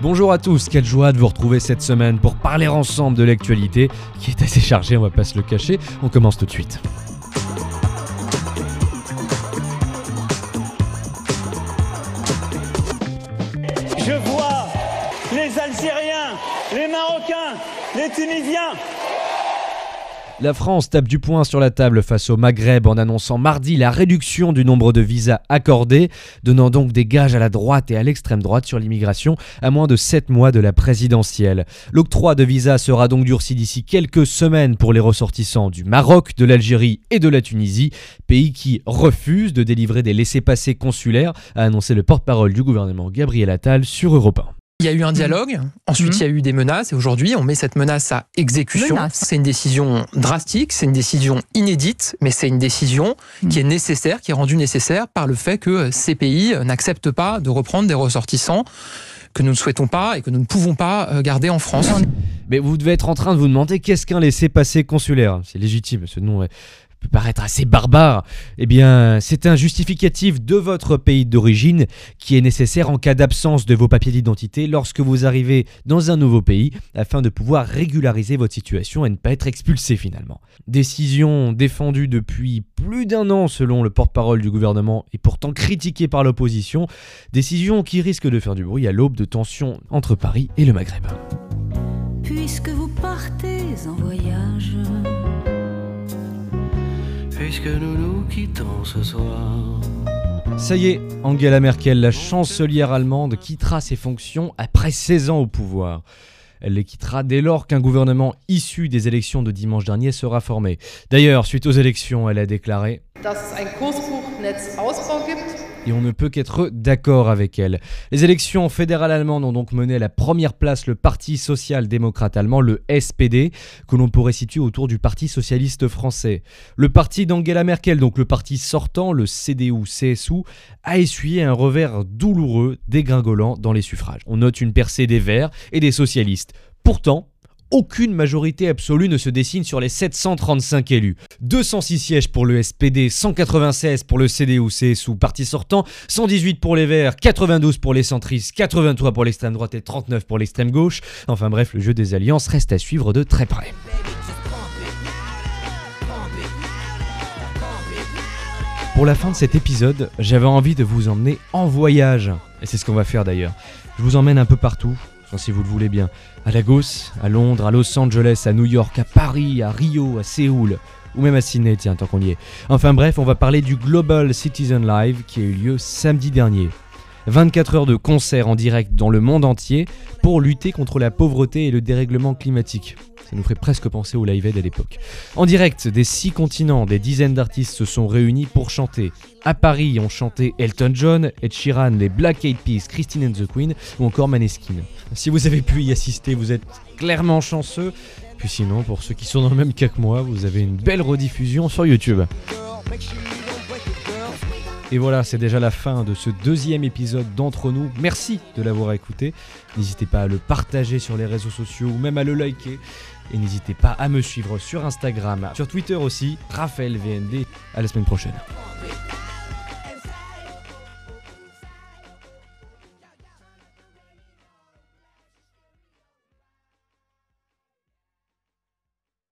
Bonjour à tous, quelle joie de vous retrouver cette semaine pour parler ensemble de l'actualité qui est assez chargée, on va pas se le cacher. On commence tout de suite. Je vois les Algériens, les Marocains, les Tunisiens, La France tape du poing sur la table face au Maghreb en annonçant mardi la réduction du nombre de visas accordés, donnant donc des gages à la droite et à l'extrême droite sur l'immigration à moins de 7 mois de la présidentielle. L'octroi de visas sera donc durci d'ici quelques semaines pour les ressortissants du Maroc, de l'Algérie et de la Tunisie, pays qui refusent de délivrer des laissés-passer consulaires, a annoncé le porte-parole du gouvernement Gabriel Attal sur Europe 1. Il y a eu un dialogue, ensuite il y a eu des menaces, et aujourd'hui on met cette menace à exécution. C'est une décision drastique, c'est une décision inédite, mais c'est une décision qui est nécessaire, qui est rendue nécessaire par le fait que ces pays n'acceptent pas de reprendre des ressortissants que nous ne souhaitons pas et que nous ne pouvons pas euh, garder en France. Mais vous devez être en train de vous demander qu'est-ce qu'un laissez-passer consulaire? C'est légitime, ce nom est- peut paraître assez barbare. Eh bien, c'est un justificatif de votre pays d'origine qui est nécessaire en cas d'absence de vos papiers d'identité lorsque vous arrivez dans un nouveau pays afin de pouvoir régulariser votre situation et ne pas être expulsé finalement. Décision défendue depuis plus d'un an selon le porte-parole du gouvernement et pourtant critiquée par l'opposition. Décision qui risque de faire du bruit à l'aube de tensions entre Paris et le Maghreb. Puisque vous partez en voyage, Puisque nous nous quittons ce soir. Ça y est, Angela Merkel, la chancelière allemande, quittera ses fonctions après 16 ans au pouvoir. Elle les quittera dès lors qu'un gouvernement issu des élections de dimanche dernier sera formé. D'ailleurs, suite aux élections, elle a déclaré et on ne peut qu'être d'accord avec elle. Les élections fédérales allemandes ont donc mené à la première place le Parti social-démocrate allemand, le SPD, que l'on pourrait situer autour du Parti socialiste français. Le parti d'Angela Merkel, donc le parti sortant, le CDU-CSU, a essuyé un revers douloureux, dégringolant dans les suffrages. On note une percée des Verts et des socialistes. Pourtant, aucune majorité absolue ne se dessine sur les 735 élus. 206 sièges pour le SPD, 196 pour le CDU-CSU, parti sortant, 118 pour les Verts, 92 pour les centristes, 83 pour l'extrême droite et 39 pour l'extrême gauche. Enfin bref, le jeu des alliances reste à suivre de très près. Pour la fin de cet épisode, j'avais envie de vous emmener en voyage. Et c'est ce qu'on va faire d'ailleurs. Je vous emmène un peu partout, si vous le voulez bien. À Lagos, à Londres, à Los Angeles, à New York, à Paris, à Rio, à Séoul, ou même à Sydney, tiens, tant qu'on y est. Enfin bref, on va parler du Global Citizen Live qui a eu lieu samedi dernier. 24 heures de concerts en direct dans le monde entier pour lutter contre la pauvreté et le dérèglement climatique. Ça nous ferait presque penser au Live Aid à l'époque. En direct des six continents, des dizaines d'artistes se sont réunis pour chanter. À Paris, ont chanté Elton John, Ed Sheeran, les Black Eyed Peas, Christine and the Queen ou encore Maneskin. Si vous avez pu y assister, vous êtes clairement chanceux. Puis sinon, pour ceux qui sont dans le même cas que moi, vous avez une belle rediffusion sur YouTube. Et voilà, c'est déjà la fin de ce deuxième épisode d'Entre nous. Merci de l'avoir écouté. N'hésitez pas à le partager sur les réseaux sociaux ou même à le liker. Et n'hésitez pas à me suivre sur Instagram, sur Twitter aussi, Raphaël VND. À la semaine prochaine.